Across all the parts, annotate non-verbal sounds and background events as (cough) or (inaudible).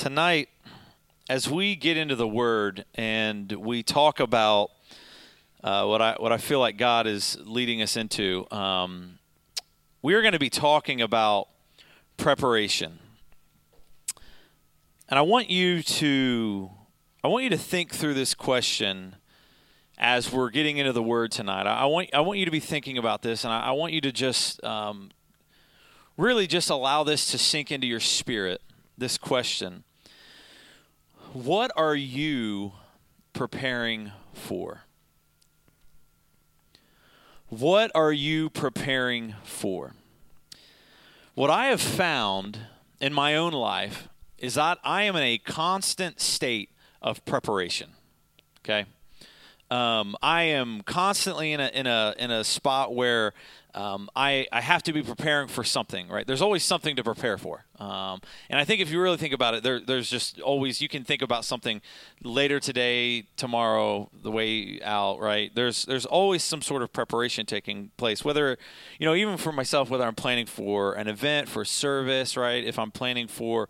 tonight, as we get into the Word and we talk about uh, what I what I feel like God is leading us into, um, we are going to be talking about preparation, and I want you to I want you to think through this question as we're getting into the Word tonight. I, I want I want you to be thinking about this, and I, I want you to just um, really just allow this to sink into your spirit. This question What are you preparing for? What are you preparing for? What I have found in my own life is that I am in a constant state of preparation. Okay. Um, I am constantly in a in a in a spot where um, I, I have to be preparing for something, right? There's always something to prepare for. Um, and I think if you really think about it, there, there's just always, you can think about something later today, tomorrow, the way out, right? There's, there's always some sort of preparation taking place, whether, you know, even for myself, whether I'm planning for an event, for service, right? If I'm planning for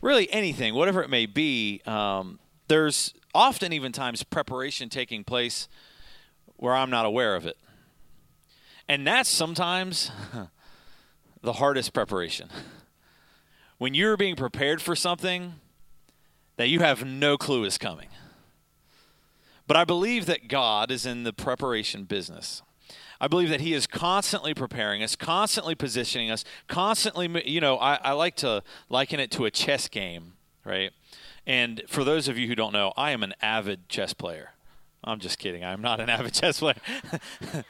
really anything, whatever it may be, um, there's often even times preparation taking place where I'm not aware of it. And that's sometimes (laughs) the hardest preparation. When you're being prepared for something that you have no clue is coming. But I believe that God is in the preparation business. I believe that He is constantly preparing us, constantly positioning us, constantly, you know, I, I like to liken it to a chess game, right? And for those of you who don't know, I am an avid chess player. I'm just kidding. I'm not an avid (laughs) chess player. (laughs)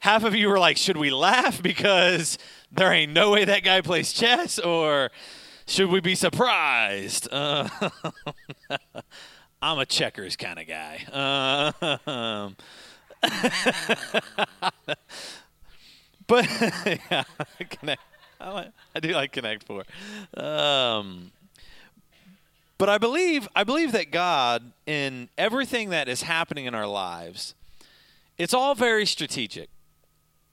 half of you were like, should we laugh because there ain't no way that guy plays chess, or should we be surprised? Uh, (laughs) I'm a checkers kind of guy. Uh, but yeah, connect. I, like, I, do like Connect Four. Um, but I believe I believe that God in everything that is happening in our lives, it's all very strategic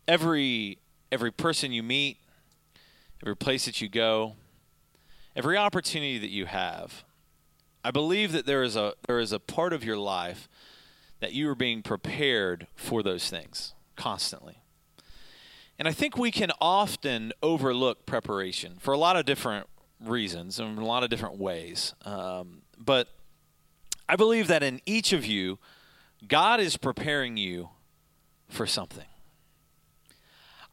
every every person you meet, every place that you go, every opportunity that you have, I believe that there is a there is a part of your life that you are being prepared for those things constantly. And I think we can often overlook preparation for a lot of different reasons and a lot of different ways. Um, but I believe that in each of you, God is preparing you for something.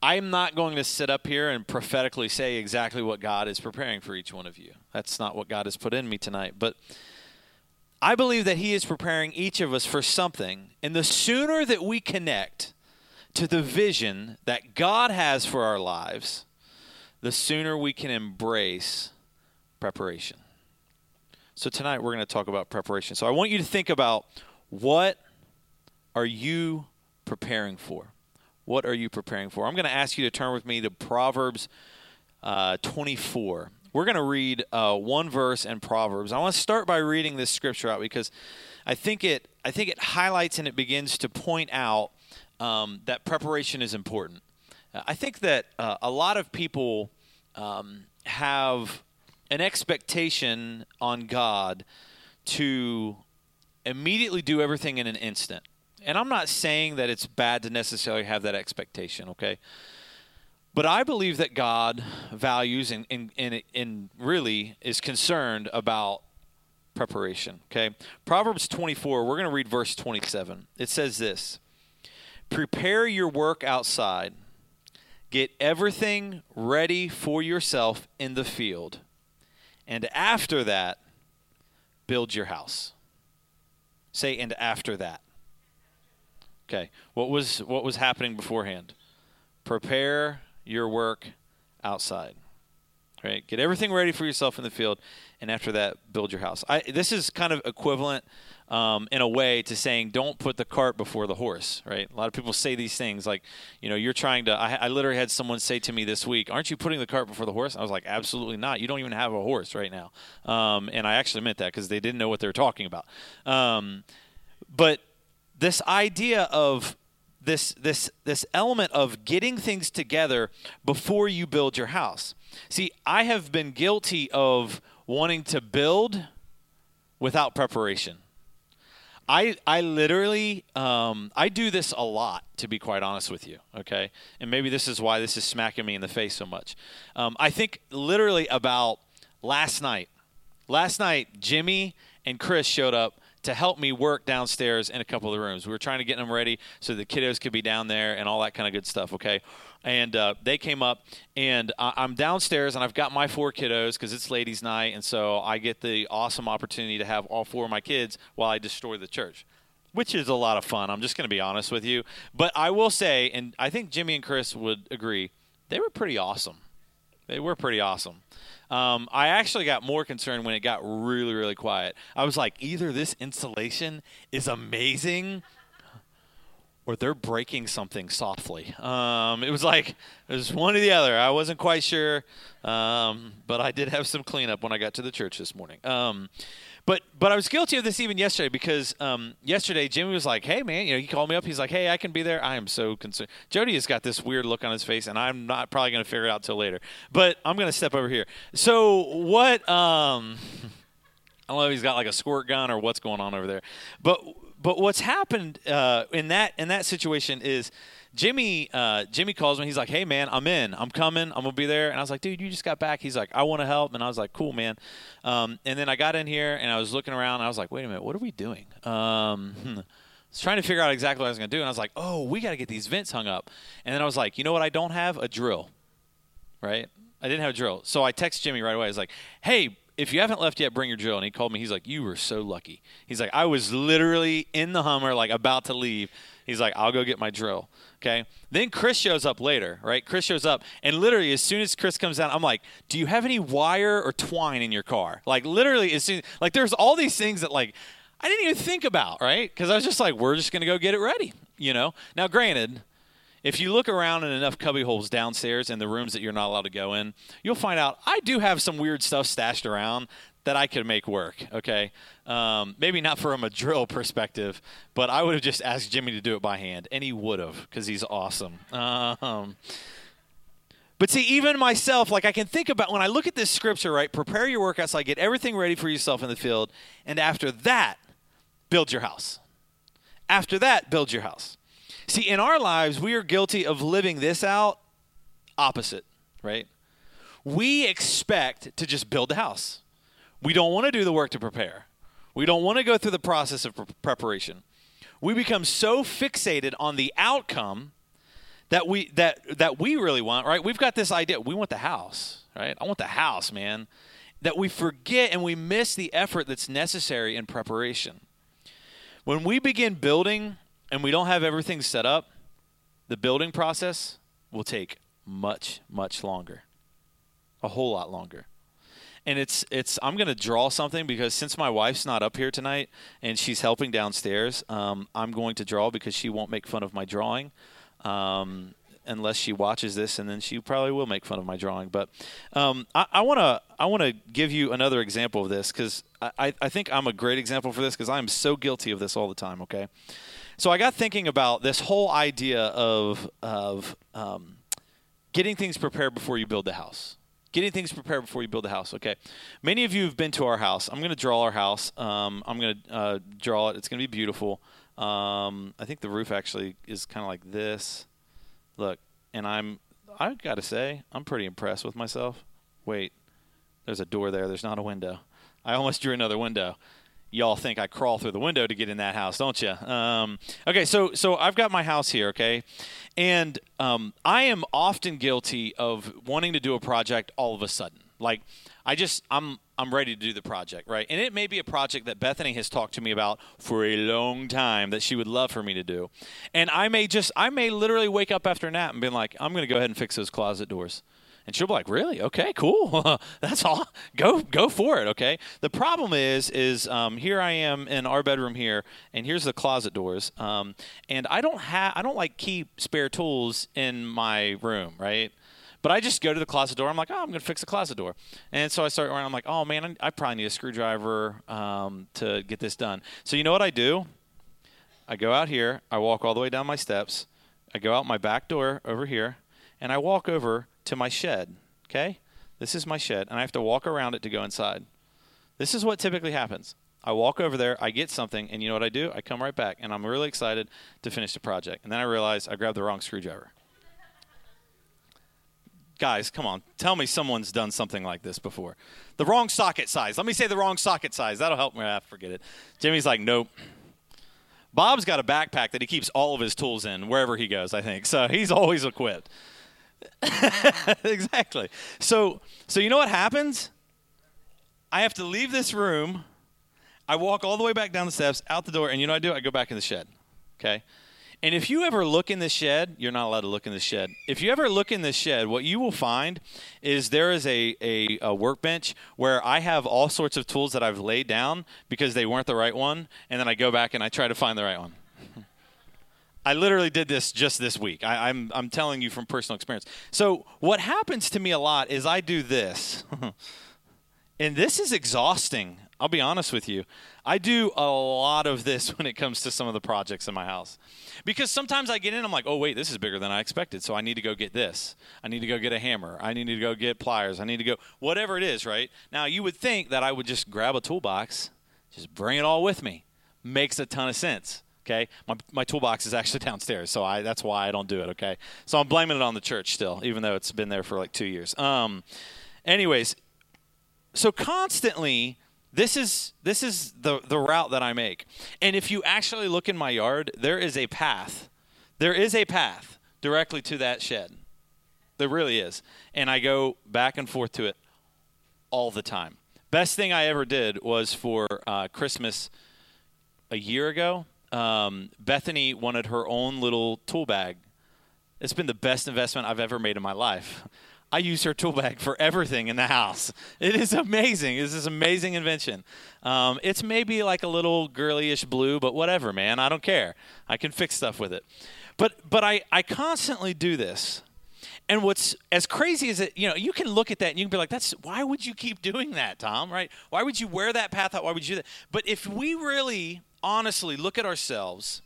I'm not going to sit up here and prophetically say exactly what God is preparing for each one of you. That's not what God has put in me tonight. But I believe that He is preparing each of us for something. And the sooner that we connect to the vision that God has for our lives, the sooner we can embrace preparation. So tonight we're going to talk about preparation. So I want you to think about what are you preparing for? What are you preparing for? I'm going to ask you to turn with me to Proverbs uh, 24. We're going to read uh, one verse in Proverbs. I want to start by reading this scripture out because I think it I think it highlights and it begins to point out um, that preparation is important. I think that uh, a lot of people um, have an expectation on God to immediately do everything in an instant and I'm not saying that it's bad to necessarily have that expectation, okay? But I believe that God values and, and, and, and really is concerned about preparation, okay? Proverbs 24, we're going to read verse 27. It says this Prepare your work outside, get everything ready for yourself in the field, and after that, build your house. Say, and after that. Okay. What was what was happening beforehand? Prepare your work outside. Right? Get everything ready for yourself in the field, and after that, build your house. I, this is kind of equivalent um, in a way to saying don't put the cart before the horse. Right? A lot of people say these things like, you know, you're trying to. I, I literally had someone say to me this week, "Aren't you putting the cart before the horse?" I was like, "Absolutely not. You don't even have a horse right now." Um, and I actually meant that because they didn't know what they were talking about. Um, but this idea of this this this element of getting things together before you build your house. See, I have been guilty of wanting to build without preparation. I I literally um, I do this a lot to be quite honest with you. Okay, and maybe this is why this is smacking me in the face so much. Um, I think literally about last night. Last night, Jimmy and Chris showed up to help me work downstairs in a couple of the rooms. We were trying to get them ready so the kiddos could be down there and all that kind of good stuff. Okay, and uh, they came up, and I'm downstairs, and I've got my four kiddos because it's ladies' night, and so I get the awesome opportunity to have all four of my kids while I destroy the church. Which is a lot of fun. I'm just going to be honest with you. But I will say, and I think Jimmy and Chris would agree, they were pretty awesome. They were pretty awesome. Um, I actually got more concerned when it got really, really quiet. I was like, either this installation is amazing or they're breaking something softly. Um, it was like it was one or the other. I wasn't quite sure, um, but I did have some cleanup when I got to the church this morning. Um, but but I was guilty of this even yesterday because um, yesterday Jimmy was like, "Hey man," you know, he called me up. He's like, "Hey, I can be there." I am so concerned. Jody has got this weird look on his face, and I'm not probably going to figure it out till later. But I'm going to step over here. So what? Um, (laughs) I don't know if he's got like a squirt gun or what's going on over there, but but what's happened uh, in that in that situation is Jimmy uh, Jimmy calls me. He's like, "Hey man, I'm in. I'm coming. I'm gonna be there." And I was like, "Dude, you just got back." He's like, "I want to help," and I was like, "Cool, man." Um, and then I got in here and I was looking around. I was like, "Wait a minute, what are we doing?" Um, I was trying to figure out exactly what I was gonna do, and I was like, "Oh, we got to get these vents hung up." And then I was like, "You know what? I don't have a drill, right? I didn't have a drill." So I text Jimmy right away. I was like, "Hey." if you haven't left yet, bring your drill. And he called me. He's like, you were so lucky. He's like, I was literally in the Hummer, like about to leave. He's like, I'll go get my drill. Okay. Then Chris shows up later, right? Chris shows up, and literally, as soon as Chris comes down, I'm like, Do you have any wire or twine in your car? Like, literally, as soon like, there's all these things that like I didn't even think about, right? Because I was just like, We're just gonna go get it ready, you know. Now, granted, if you look around in enough cubby holes downstairs in the rooms that you're not allowed to go in, you'll find out I do have some weird stuff stashed around that I could make work. Okay, um, maybe not from a drill perspective, but I would have just asked Jimmy to do it by hand, and he would have because he's awesome. Um, but see, even myself, like I can think about when I look at this scripture, right? Prepare your workouts, like get everything ready for yourself in the field, and after that, build your house. After that, build your house. See, in our lives, we are guilty of living this out opposite, right? We expect to just build the house. We don't want to do the work to prepare. We don't want to go through the process of pre- preparation. We become so fixated on the outcome that we that that we really want, right? We've got this idea. We want the house, right? I want the house, man. That we forget and we miss the effort that's necessary in preparation. When we begin building and we don't have everything set up, the building process will take much, much longer. A whole lot longer. And it's it's I'm gonna draw something because since my wife's not up here tonight and she's helping downstairs, um, I'm going to draw because she won't make fun of my drawing. Um, unless she watches this, and then she probably will make fun of my drawing. But um, I want to I want to give you another example of this because I, I think I'm a great example for this because I'm so guilty of this all the time. Okay, so I got thinking about this whole idea of of um, getting things prepared before you build the house. Getting things prepared before you build the house. Okay, many of you have been to our house. I'm going to draw our house. Um, I'm going to uh, draw it. It's going to be beautiful. Um, I think the roof actually is kind of like this. Look, and I'm I've got to say I'm pretty impressed with myself. Wait, there's a door there. There's not a window. I almost drew another window y'all think I crawl through the window to get in that house, don't you? Um, okay, so so I've got my house here, okay, and um, I am often guilty of wanting to do a project all of a sudden. Like I just I'm I'm ready to do the project, right? And it may be a project that Bethany has talked to me about for a long time that she would love for me to do, and I may just I may literally wake up after a nap and be like, I'm going to go ahead and fix those closet doors. And she'll be like, "Really? Okay, cool. (laughs) That's all. Go, go for it." Okay. The problem is, is um, here I am in our bedroom here, and here's the closet doors, um, and I don't have, I don't like keep spare tools in my room, right? But I just go to the closet door. I'm like, oh, I'm going to fix the closet door. And so I start around. I'm like, oh, man, I probably need a screwdriver um, to get this done. So you know what I do? I go out here. I walk all the way down my steps. I go out my back door over here, and I walk over to my shed. Okay? This is my shed, and I have to walk around it to go inside. This is what typically happens. I walk over there, I get something, and you know what I do? I come right back, and I'm really excited to finish the project. And then I realize I grabbed the wrong screwdriver. Guys, come on. Tell me someone's done something like this before. The wrong socket size. Let me say the wrong socket size. That'll help me. I forget it. Jimmy's like, nope. Bob's got a backpack that he keeps all of his tools in wherever he goes, I think. So he's always equipped. (laughs) exactly. So so you know what happens? I have to leave this room. I walk all the way back down the steps, out the door, and you know what I do? I go back in the shed. Okay? And if you ever look in the shed, you're not allowed to look in the shed. If you ever look in the shed, what you will find is there is a, a, a, workbench where I have all sorts of tools that I've laid down because they weren't the right one, and then I go back and I try to find the right one. I literally did this just this week. I, I'm, I'm telling you from personal experience. So, what happens to me a lot is I do this. (laughs) and this is exhausting. I'll be honest with you. I do a lot of this (laughs) when it comes to some of the projects in my house. Because sometimes I get in, I'm like, oh, wait, this is bigger than I expected. So I need to go get this. I need to go get a hammer. I need to go get pliers. I need to go, whatever it is, right? Now, you would think that I would just grab a toolbox, just bring it all with me. Makes a ton of sense. Okay, my, my toolbox is actually (laughs) downstairs, so I that's why I don't do it. Okay, so I'm blaming it on the church still, even though it's been there for like two years. Um, anyways, so constantly this is this is the the route that I make. And if you actually look in my yard, there is a path. There is a path directly to that shed. There really is. And I go back and forth to it all the time. Best thing I ever did was for uh, Christmas a year ago. Um, Bethany wanted her own little tool bag. It's been the best investment I've ever made in my life. I use her tool bag for everything in the house. It is amazing. It's this amazing invention. Um, it's maybe like a little girlyish blue, but whatever, man. I don't care. I can fix stuff with it. But but I, I constantly do this. And what's as crazy as it, you know, you can look at that and you can be like, that's why would you keep doing that, Tom? Right? Why would you wear that path out? Why would you do that? But if we really honestly look at ourselves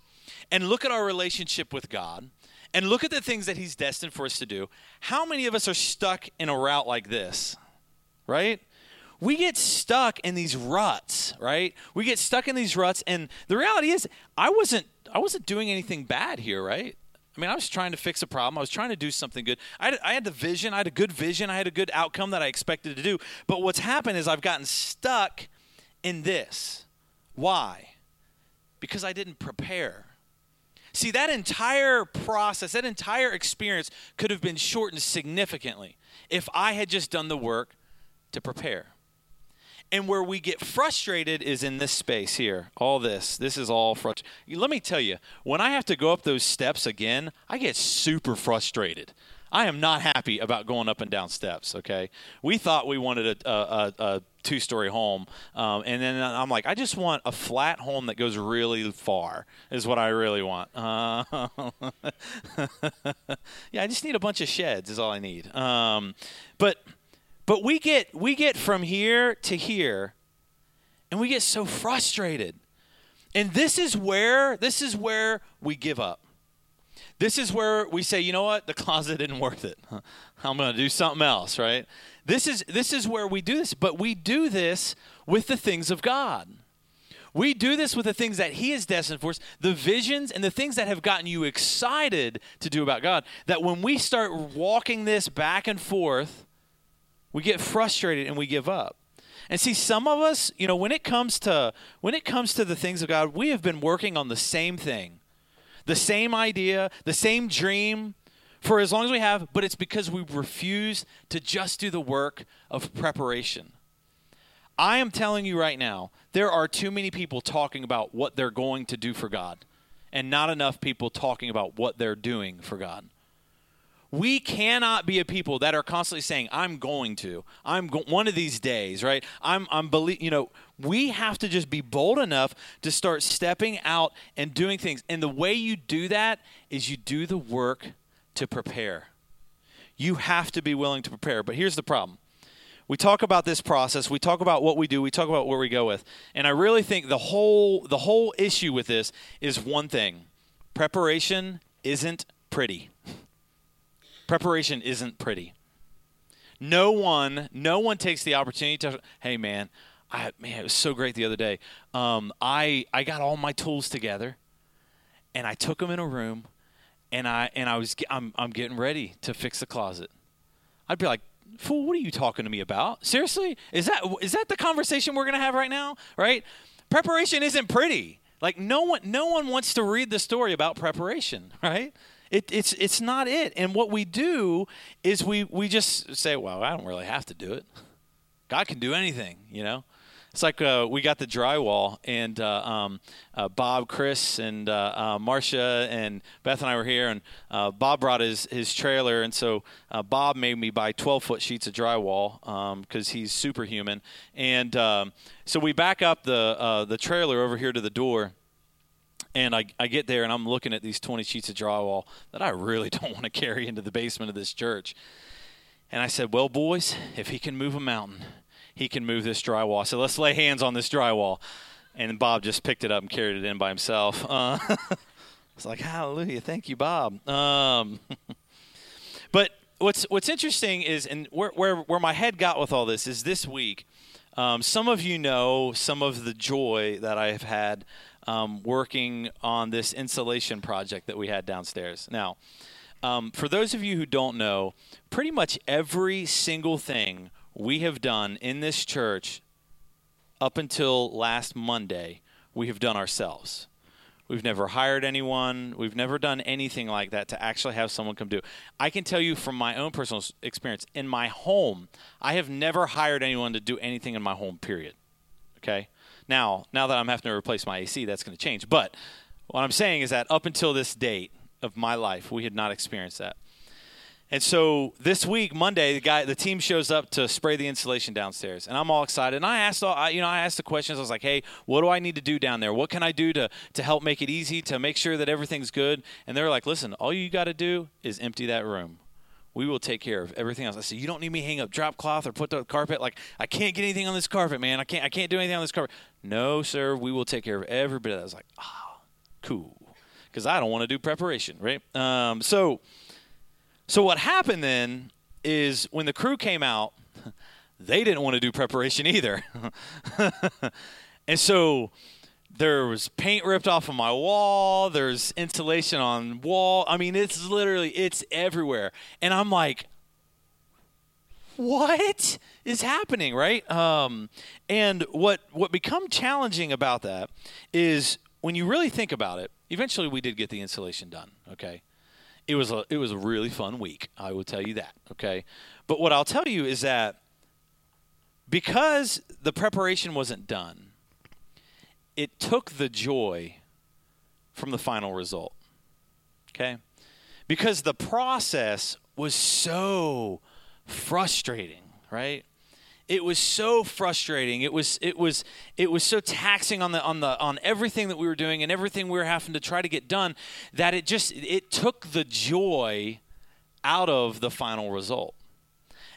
and look at our relationship with God, and look at the things that he's destined for us to do. How many of us are stuck in a route like this? Right? We get stuck in these ruts, right? We get stuck in these ruts and the reality is I wasn't I wasn't doing anything bad here, right? I mean, I was trying to fix a problem. I was trying to do something good. I had, I had the vision. I had a good vision. I had a good outcome that I expected to do. But what's happened is I've gotten stuck in this. Why? Because I didn't prepare. See, that entire process, that entire experience could have been shortened significantly if I had just done the work to prepare. And where we get frustrated is in this space here. All this. This is all frustrating. Let me tell you, when I have to go up those steps again, I get super frustrated. I am not happy about going up and down steps. Okay, we thought we wanted a, a, a two-story home, um, and then I'm like, I just want a flat home that goes really far. Is what I really want. Uh, (laughs) yeah, I just need a bunch of sheds. Is all I need. Um, but but we get we get from here to here, and we get so frustrated. And this is where this is where we give up. This is where we say, you know what, the closet isn't worth it. (laughs) I'm going to do something else, right? This is this is where we do this, but we do this with the things of God. We do this with the things that He is destined for us, the visions and the things that have gotten you excited to do about God. That when we start walking this back and forth, we get frustrated and we give up. And see, some of us, you know, when it comes to when it comes to the things of God, we have been working on the same thing the same idea, the same dream for as long as we have, but it's because we refuse to just do the work of preparation. I am telling you right now, there are too many people talking about what they're going to do for God, and not enough people talking about what they're doing for God. We cannot be a people that are constantly saying, "I'm going to. I'm go- one of these days." Right? I'm. I'm believe. You know, we have to just be bold enough to start stepping out and doing things. And the way you do that is you do the work to prepare. You have to be willing to prepare. But here's the problem. We talk about this process, we talk about what we do, we talk about where we go with. And I really think the whole the whole issue with this is one thing. Preparation isn't pretty. Preparation isn't pretty. No one, no one takes the opportunity to, hey man, I man, it was so great the other day. Um, I I got all my tools together, and I took them in a room, and I and I was I'm I'm getting ready to fix the closet. I'd be like, "Fool, what are you talking to me about? Seriously? Is that is that the conversation we're gonna have right now? Right? Preparation isn't pretty. Like no one no one wants to read the story about preparation, (laughs) right? It, it's it's not it. And what we do is we we just say, well, I don't really have to do it. God can do anything, you know. It's like uh, we got the drywall, and uh, um, uh, Bob, Chris, and uh, uh, Marcia, and Beth and I were here, and uh, Bob brought his, his trailer, and so Bob made me buy 12 foot sheets of drywall because um, he's superhuman, and um, so we back up the the trailer over here to the door. And I, I get there and I'm looking at these 20 sheets of drywall that I really (laughs) don't want to carry into the basement of this church. And I said, Well, boys, if he can move a mountain, he can move this drywall. So let's lay hands on this drywall. And Bob just picked it up and carried it in by himself. (laughs) Uh, it's like, hallelujah. Thank you, Bob. Um, (laughs) but what's, what's interesting is, and where, where, where my head got with all this is this week, um, some of you know some of the joy that I have had um, working on this insulation project that we had downstairs. Now, um, for those of you who don't know, pretty much every single thing we have done in this church up until last Monday, we have done ourselves. We've never hired anyone. We've never done anything like that to actually have someone come do. I can tell you from my own personal experience in my home, I have never hired anyone to do anything in my home. Period. Okay. Now, now that I'm having to replace my AC, that's going to change. But what I'm saying is that up until this date of my life, we had not experienced that. And so this week, Monday, the guy, the team shows up to spray the insulation downstairs, and I'm all excited. And I asked, all, I, you know, I asked the questions. I was like, "Hey, what do I need to do down there? What can I do to to help make it easy to make sure that everything's good?" And they're like, "Listen, all you got to do is empty that room. We will take care of everything else." I said, "You don't need me hang up drop cloth or put the carpet. Like, I can't get anything on this carpet, man. I can't, I can't do anything on this carpet." No, sir. We will take care of every bit of that. I was like, "Ah, oh, cool," because I don't want to do preparation, right? Um, so so what happened then is when the crew came out, (laughs) they didn't want to do preparation either. (laughs) and so there was paint ripped off of my wall, there's insulation on wall. I mean, it's literally it's everywhere. And I'm like what is happening, right? Um, and what what become challenging about that is when you really think about it. Eventually, we did get the insulation done. Okay, it was a it was a really fun week. I will tell you that. Okay, but what I'll tell you is that because the preparation wasn't done, it took the joy from the final result. Okay, because the process was so frustrating, right? it was so frustrating. It was it was it was so taxing on the on the on everything that we were doing and everything we were having to try to get done that it just it took the joy out of the final result.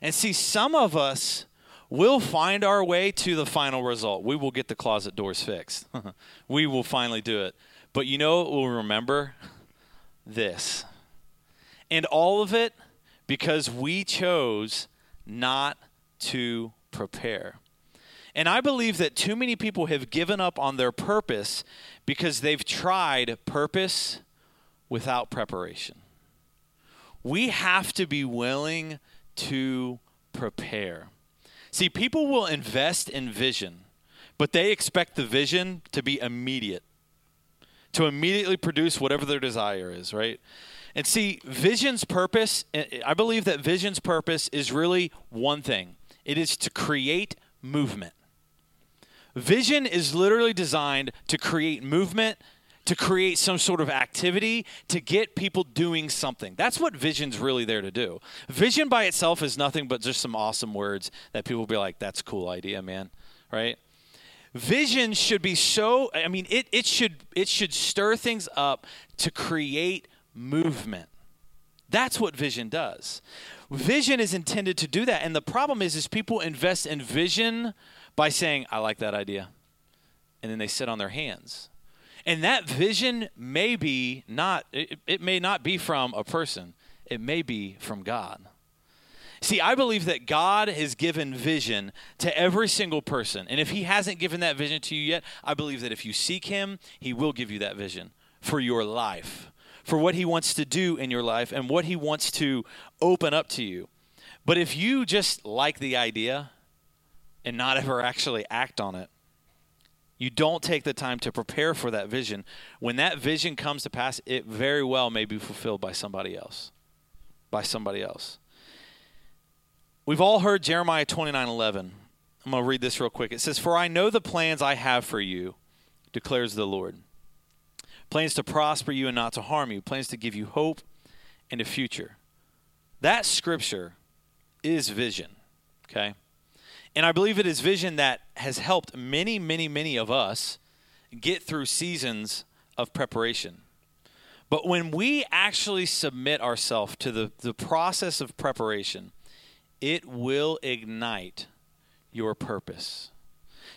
And see some of us will find our way to the final result. We will get the closet doors fixed. (laughs) we will finally do it. But you know we'll remember? This. And all of it because we chose not to prepare. And I believe that too many people have given up on their purpose because they've tried purpose without preparation. We have to be willing to prepare. See, people will invest in vision, but they expect the vision to be immediate, to immediately produce whatever their desire is, right? And see, vision's purpose, I believe that vision's purpose is really one thing it is to create movement. Vision is literally designed to create movement, to create some sort of activity, to get people doing something. That's what vision's really there to do. Vision by itself is nothing but just some awesome words that people be like, that's cool idea, man. Right? Vision should be so I mean it, it should it should stir things up to create movement. That's what vision does. Vision is intended to do that. And the problem is is people invest in vision by saying, I like that idea. And then they sit on their hands. And that vision may be not it, it may not be from a person. It may be from God. See, I believe that God has given vision to every single person. And if He hasn't given that vision to you yet, I believe that if you seek Him, He will give you that vision for your life, for what He wants to do in your life and what He wants to open up to you. But if you just like the idea and not ever actually act on it, you don't take the time to prepare for that vision. When that vision comes to pass, it very well may be fulfilled by somebody else. By somebody else. We've all heard Jeremiah 29 11. I'm going to read this real quick. It says, For I know the plans I have for you, declares the Lord. Plans to prosper you and not to harm you, plans to give you hope and a future. That scripture is vision, okay? And I believe it is vision that has helped many, many, many of us get through seasons of preparation. But when we actually submit ourselves to the, the process of preparation, it will ignite your purpose.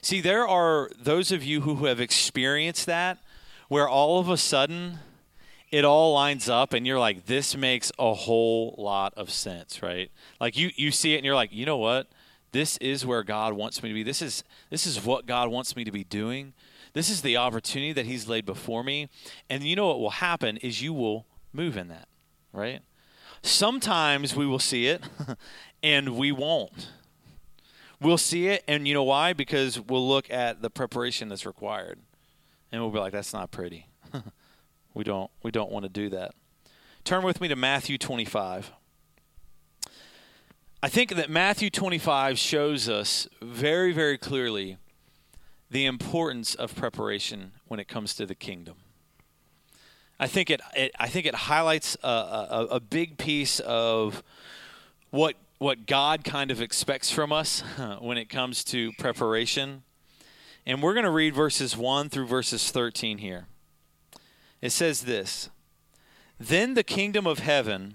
See, there are those of you who have experienced that where all of a sudden it all lines up and you're like this makes a whole lot of sense, right? Like you you see it and you're like, "You know what? This is where God wants me to be. This is this is what God wants me to be doing. This is the opportunity that he's laid before me." And you know what will happen is you will move in that, right? Sometimes we will see it (laughs) and we won't. We'll see it, and you know why? Because we'll look at the preparation that's required, and we'll be like, "That's not pretty." (laughs) we don't we don't want to do that. Turn with me to Matthew 25. I think that Matthew 25 shows us very very clearly the importance of preparation when it comes to the kingdom. I think it, it I think it highlights a, a, a big piece of what what God kind of expects from us (laughs) when it comes to preparation. And we're going to read verses 1 through verses 13 here. It says this Then the kingdom of heaven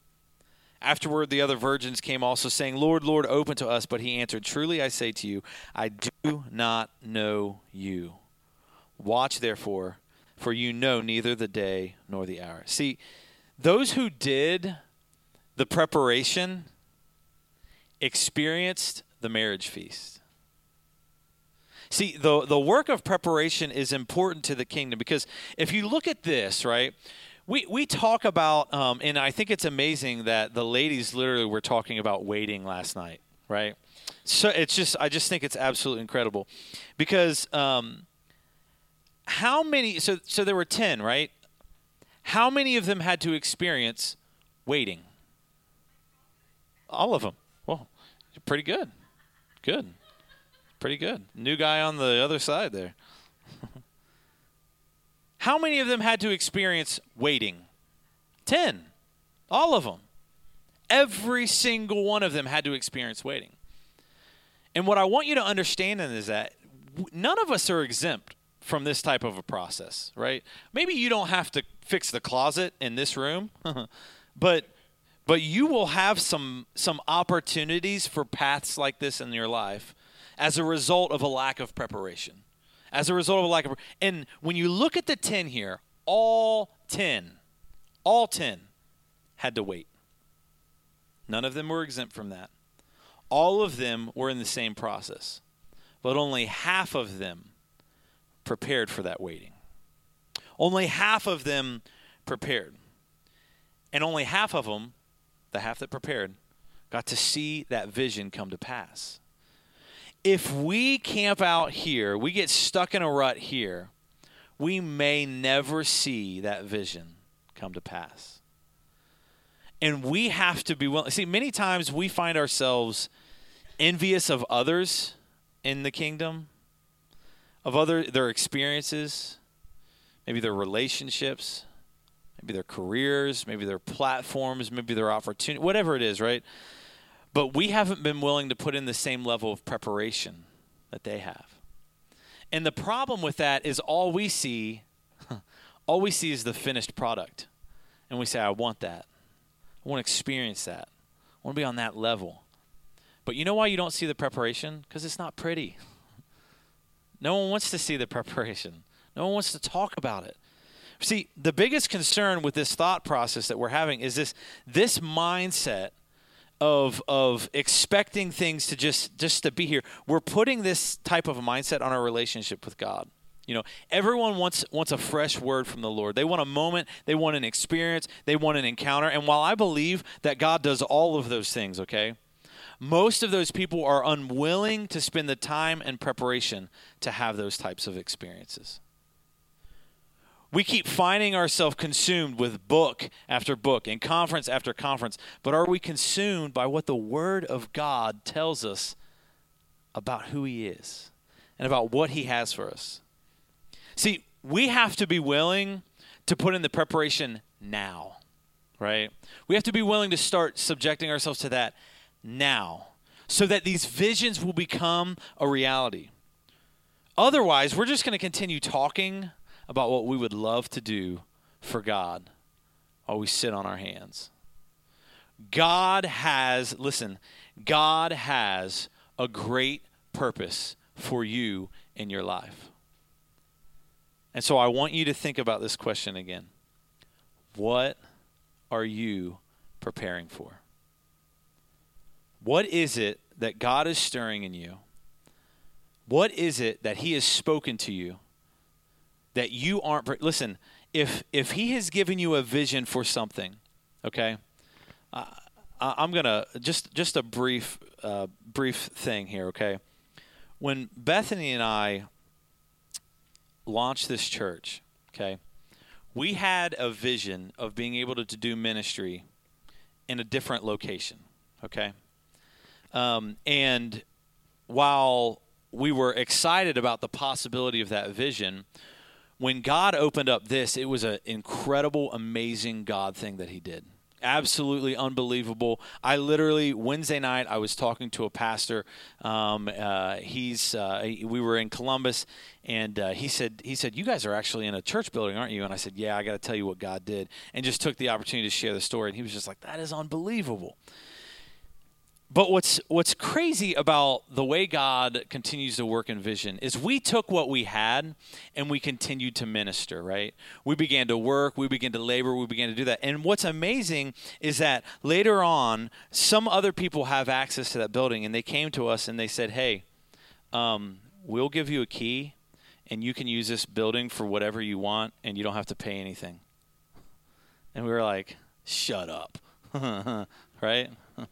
Afterward, the other virgins came also, saying, Lord, Lord, open to us. But he answered, Truly I say to you, I do not know you. Watch therefore, for you know neither the day nor the hour. See, those who did the preparation experienced the marriage feast. See, the, the work of preparation is important to the kingdom because if you look at this, right, we, we talk about, um, and I think it's amazing that the ladies literally were talking about waiting last night, right? So it's just, I just think it's absolutely incredible because um, how many, so, so there were 10, right? How many of them had to experience waiting? All of them. Well, pretty good. Good. Pretty good. New guy on the other side there. (laughs) How many of them had to experience waiting? Ten. All of them. Every single one of them had to experience waiting. And what I want you to understand is that none of us are exempt from this type of a process, right? Maybe you don't have to fix the closet in this room, (laughs) but but you will have some some opportunities for paths like this in your life as a result of a lack of preparation. As a result of a lack of and when you look at the 10 here, all 10 all 10 had to wait. None of them were exempt from that. All of them were in the same process. But only half of them prepared for that waiting. Only half of them prepared. And only half of them the half that prepared, got to see that vision come to pass. If we camp out here, we get stuck in a rut here, we may never see that vision come to pass. And we have to be willing. See, many times we find ourselves envious of others in the kingdom, of other their experiences, maybe their relationships, maybe their careers, maybe their platforms, maybe their opportunity, whatever it is, right? But we haven't been willing to put in the same level of preparation that they have. And the problem with that is all we see, (laughs) all we see is the finished product. And we say, I want that. I want to experience that. I want to be on that level. But you know why you don't see the preparation? Because it's not pretty. (laughs) No one wants to see the preparation. No one wants to talk about it. See, the biggest concern with this thought process that we're having is this this mindset of of expecting things to just just to be here. We're putting this type of mindset on our relationship with God. You know, everyone wants wants a fresh word from the Lord. They want a moment, they want an experience, they want an encounter. And while I believe that God does all of those things, okay? Most of those people are unwilling to spend the time and preparation to have those types of experiences. We keep finding ourselves consumed with book after book and conference after conference, but are we consumed by what the Word of God tells us about who He is and about what He has for us? See, we have to be willing to put in the preparation now, right? We have to be willing to start subjecting ourselves to that now so that these visions will become a reality. Otherwise, we're just going to continue talking about what we would love to do for God while we sit on our hands. God has, listen, God has a great purpose for you in your life. And so I want you to think about this question again. What are you preparing for? What is it that God is stirring in you? What is it that He has spoken to you that you aren't listen if if he has given you a vision for something okay uh, i'm gonna just just a brief uh, brief thing here okay? When bethany and i launched this church okay we had a vision of being able to, to do ministry in a different location okay? Um, and while we were excited about the possibility of that vision when God opened up this, it was an incredible, amazing God thing that He did. Absolutely unbelievable. I literally Wednesday night I was talking to a pastor. Um, uh, he's uh, we were in Columbus, and uh, he said he said you guys are actually in a church building, aren't you? And I said, yeah. I got to tell you what God did, and just took the opportunity to share the story. And he was just like, that is unbelievable. But what's what's crazy about the way God continues to work in vision is we took what we had and we continued to minister, right? We began to work, we began to labor, we began to do that. And what's amazing is that later on, some other people have access to that building and they came to us and they said, Hey, um, we'll give you a key and you can use this building for whatever you want and you don't have to pay anything. And we were like, Shut up. (laughs) right? (laughs)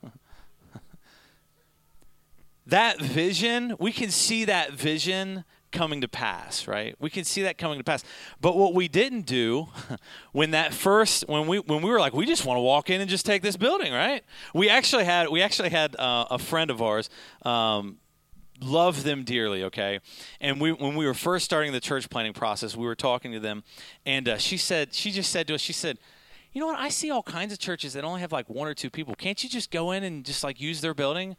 that vision, we can see that vision coming to pass, right? We can see that coming to pass. But what we didn't do (laughs) when that first when we when we were like we just want to walk in and just take this building, right? We actually had we actually had uh, a friend of ours um, love them dearly, okay? And we when we were first starting the church planning process, we were talking to them and uh, she said she just said to us she said you know what? I see all kinds of churches that only have like one or two people. Can't you just go in and just like use their building?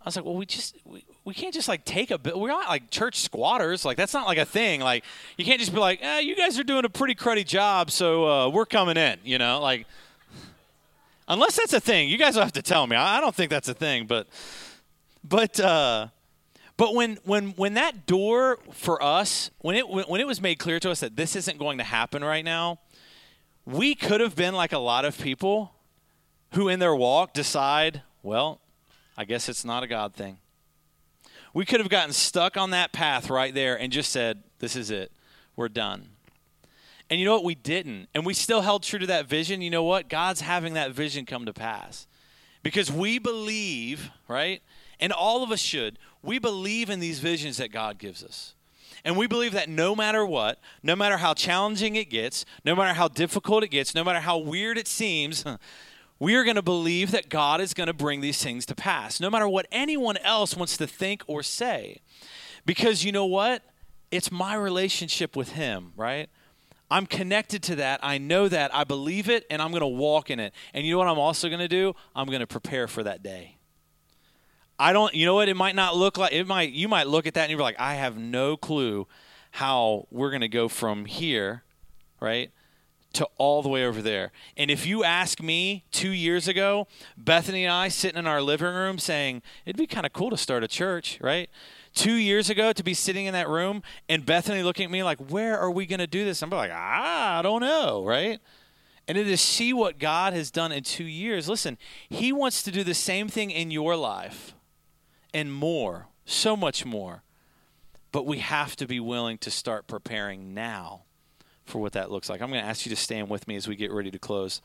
I was like, well, we just we, we can't just like take a bit. We're not like church squatters. Like that's not like a thing. Like you can't just be like, eh, you guys are doing a pretty cruddy job, so uh, we're coming in. You know, like unless that's a thing, you guys will have to tell me. I, I don't think that's a thing, but but uh, but when when when that door for us when it when it was made clear to us that this isn't going to happen right now, we could have been like a lot of people who in their walk decide, well, I guess it's not a God thing. We could have gotten stuck on that path right there and just said, This is it. We're done. And you know what? We didn't. And we still held true to that vision. You know what? God's having that vision come to pass. Because we believe, right? And all of us should, we believe in these visions that God gives us. And we believe that no matter what, no matter how challenging it gets, no matter how difficult it gets, no matter how weird it seems, (laughs) we are going to believe that God is going to bring these things to pass, no matter what anyone else wants to think or say. Because you know what? It's my relationship with Him, right? I'm connected to that. I know that. I believe it, and I'm going to walk in it. And you know what I'm also going to do? I'm going to prepare for that day. I don't, you know what? It might not look like, it might, you might look at that and you're like, I have no clue how we're going to go from here, right? To all the way over there. And if you ask me two years ago, Bethany and I sitting in our living room saying, it'd be kind of cool to start a church, right? Two years ago to be sitting in that room and Bethany looking at me like, where are we going to do this? I'm like, ah, I don't know, right? and to see what God has done in two years. Listen, He wants to do the same thing in your life and more, so much more. But we have to be willing to start preparing now for what that looks like. I'm going to ask you to stand with me as we get ready to close.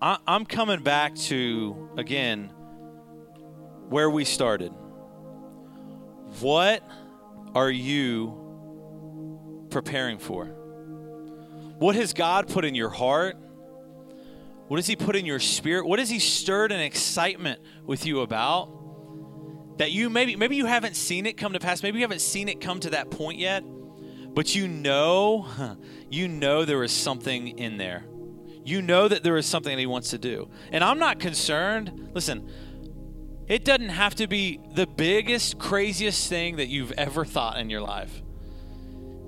I'm coming back to, again, where we started. What are you preparing for? What has God put in your heart? What does He put in your spirit? What has He stirred an excitement with you about? That you maybe maybe you haven't seen it come to pass. Maybe you haven't seen it come to that point yet, but you know, you know there is something in there. You know that there is something that He wants to do. And I'm not concerned. Listen, it doesn't have to be the biggest, craziest thing that you've ever thought in your life.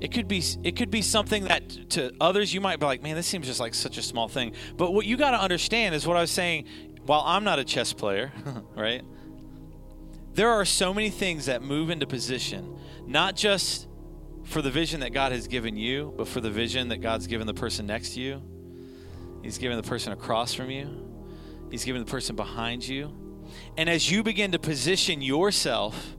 It could be it could be something that to others you might be like, man, this seems just like such a small thing. But what you got to understand is what I was saying. While I'm not a chess player, (laughs) right? There are so many things that move into position, not just for the vision that God has given you, but for the vision that God's given the person next to you. He's given the person across from you. He's given the person behind you. And as you begin to position yourself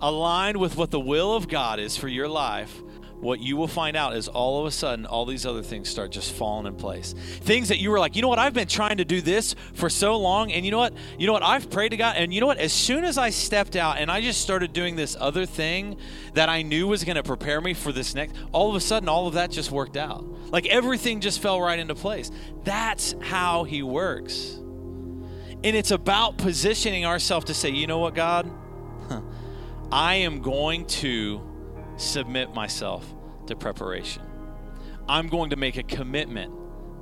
aligned with what the will of God is for your life, what you will find out is all of a sudden all these other things start just falling in place. Things that you were like you know what? I've been trying to do this for so long and you know what? You know what? I've prayed to god and you know what? As soon as i stepped out and i just started doing this other thing that i knew was going to prepare me for this next all of a sudden all of that just worked out. Like everything just fell right into place. That's how he works. And it's about positioning ourselves to say you know what god? I am going to submit myself to preparation. I'm going to make a commitment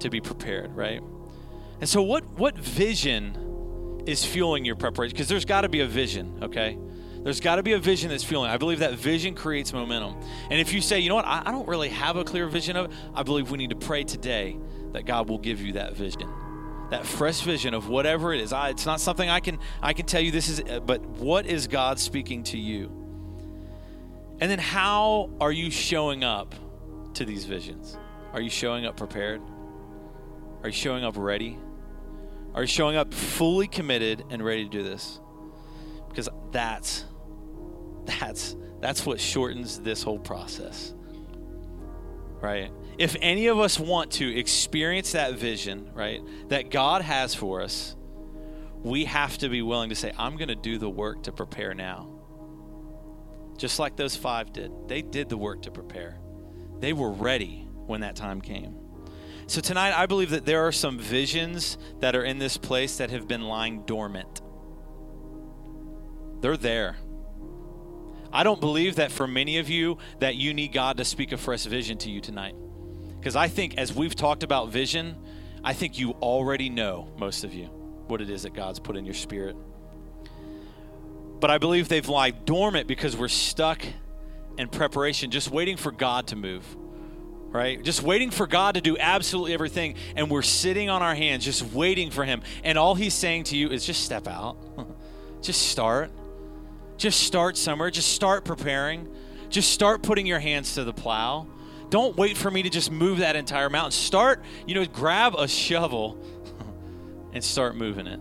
to be prepared, right? And so what what vision is fueling your preparation? Because there's got to be a vision, okay? There's got to be a vision that's fueling. I believe that vision creates momentum. And if you say, you know what, I, I don't really have a clear vision of it, I believe we need to pray today that God will give you that vision that fresh vision of whatever it is. I, it's not something I can I can tell you this is, but what is God speaking to you? And then how are you showing up to these visions? Are you showing up prepared? Are you showing up ready? Are you showing up fully committed and ready to do this? Because that's that's that's what shortens this whole process. Right? If any of us want to experience that vision, right, that God has for us, we have to be willing to say, I'm going to do the work to prepare now just like those five did. They did the work to prepare, they were ready when that time came. So, tonight, I believe that there are some visions that are in this place that have been lying dormant. They're there. I don't believe that for many of you that you need God to speak a fresh vision to you tonight. Because I think as we've talked about vision, I think you already know, most of you, what it is that God's put in your spirit but I believe they've lied dormant because we're stuck in preparation, just waiting for God to move, right? Just waiting for God to do absolutely everything. And we're sitting on our hands, just waiting for Him. And all He's saying to you is just step out, (laughs) just start. Just start somewhere. Just start preparing. Just start putting your hands to the plow. Don't wait for me to just move that entire mountain. Start, you know, grab a shovel (laughs) and start moving it.